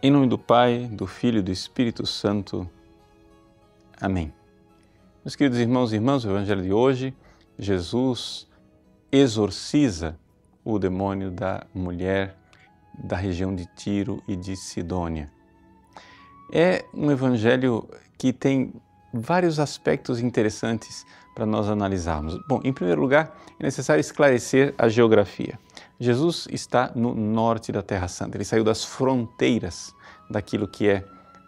Em nome do Pai, do Filho e do Espírito Santo. Amém. Meus queridos irmãos e irmãs, o Evangelho de hoje, Jesus exorciza o demônio da mulher da região de Tiro e de Sidônia. É um evangelho que tem vários aspectos interessantes para nós analisarmos. Bom, em primeiro lugar, é necessário esclarecer a geografia. Jesus está no norte da Terra Santa, ele saiu das fronteiras daquilo que é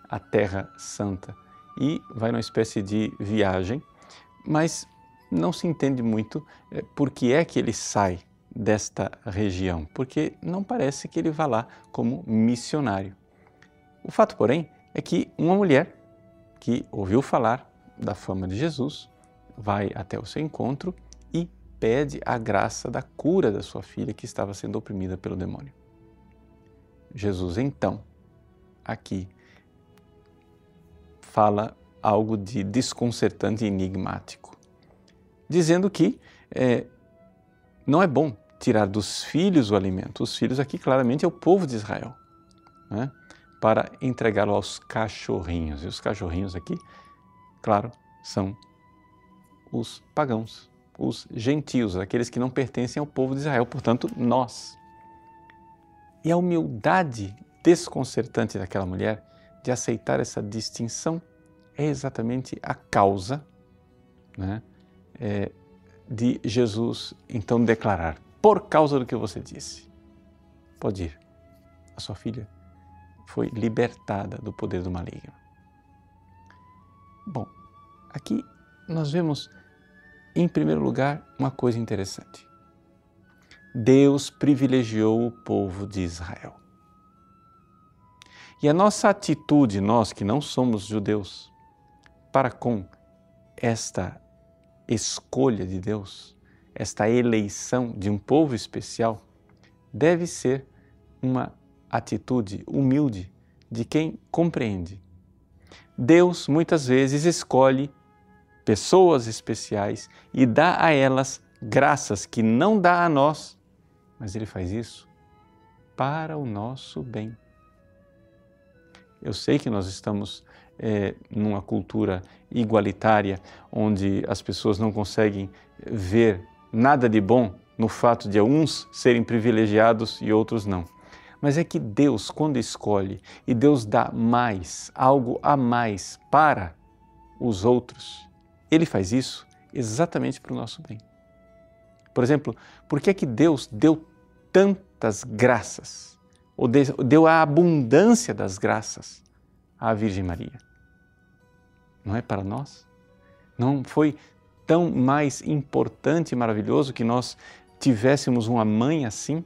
a Terra Santa. E vai numa espécie de viagem, mas não se entende muito é, por que é que ele sai desta região, porque não parece que ele vá lá como missionário. O fato, porém, é que uma mulher que ouviu falar da fama de Jesus vai até o seu encontro pede a graça da cura da sua filha que estava sendo oprimida pelo demônio. Jesus, então, aqui, fala algo de desconcertante e enigmático, dizendo que é, não é bom tirar dos filhos o alimento. Os filhos aqui claramente é o povo de Israel, né? para entregá-lo aos cachorrinhos. E os cachorrinhos aqui, claro, são os pagãos, os gentios, aqueles que não pertencem ao povo de Israel, portanto, nós. E a humildade desconcertante daquela mulher de aceitar essa distinção é exatamente a causa né, é, de Jesus então declarar: por causa do que você disse, pode ir, a sua filha foi libertada do poder do maligno. Bom, aqui nós vemos em primeiro lugar, uma coisa interessante. Deus privilegiou o povo de Israel. E a nossa atitude, nós que não somos judeus, para com esta escolha de Deus, esta eleição de um povo especial, deve ser uma atitude humilde de quem compreende. Deus muitas vezes escolhe pessoas especiais e dá a elas graças que não dá a nós, mas Ele faz isso para o nosso bem. Eu sei que nós estamos é, numa cultura igualitária, onde as pessoas não conseguem ver nada de bom no fato de uns serem privilegiados e outros não. Mas é que Deus, quando escolhe e Deus dá mais, algo a mais para os outros, ele faz isso exatamente para o nosso bem. Por exemplo, por que é que Deus deu tantas graças, ou deu a abundância das graças à Virgem Maria? Não é para nós? Não foi tão mais importante e maravilhoso que nós tivéssemos uma mãe assim?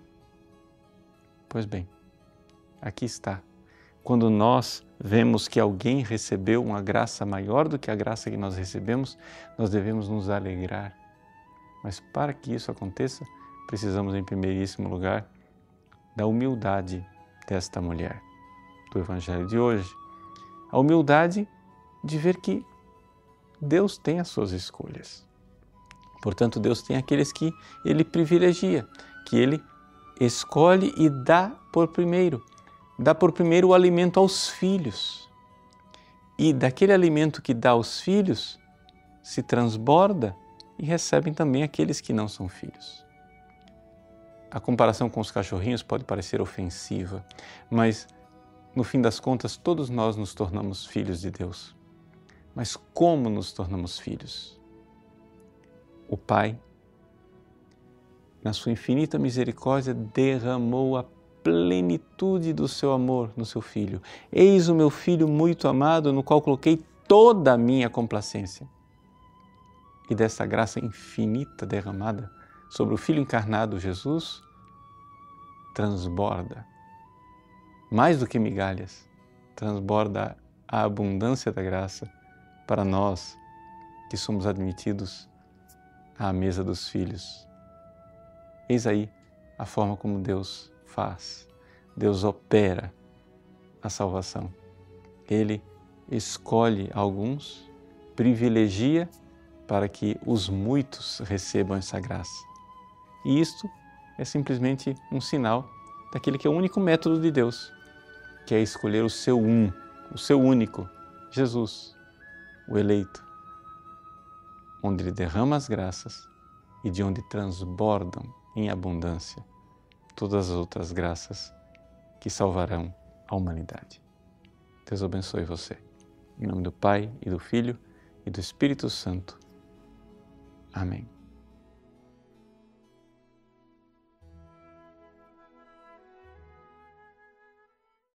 Pois bem, aqui está quando nós vemos que alguém recebeu uma graça maior do que a graça que nós recebemos, nós devemos nos alegrar. Mas para que isso aconteça, precisamos, em primeiríssimo lugar, da humildade desta mulher do Evangelho de hoje. A humildade de ver que Deus tem as suas escolhas. Portanto, Deus tem aqueles que Ele privilegia, que Ele escolhe e dá por primeiro dá por primeiro o alimento aos filhos. E daquele alimento que dá aos filhos, se transborda e recebem também aqueles que não são filhos. A comparação com os cachorrinhos pode parecer ofensiva, mas no fim das contas todos nós nos tornamos filhos de Deus. Mas como nos tornamos filhos? O Pai, na sua infinita misericórdia, derramou a plenitude do seu amor no seu filho. Eis o meu filho muito amado, no qual coloquei toda a minha complacência. E dessa graça infinita derramada sobre o Filho encarnado Jesus, transborda, mais do que migalhas, transborda a abundância da graça para nós que somos admitidos à mesa dos filhos. Eis aí a forma como Deus faz. Deus opera a salvação. Ele escolhe alguns, privilegia para que os muitos recebam essa graça. E isto é simplesmente um sinal daquele que é o único método de Deus. que é escolher o seu um, o seu único, Jesus, o eleito, onde ele derrama as graças e de onde transbordam em abundância todas as outras graças que salvarão a humanidade. Deus abençoe você. Em nome do Pai e do Filho e do Espírito Santo. Amém.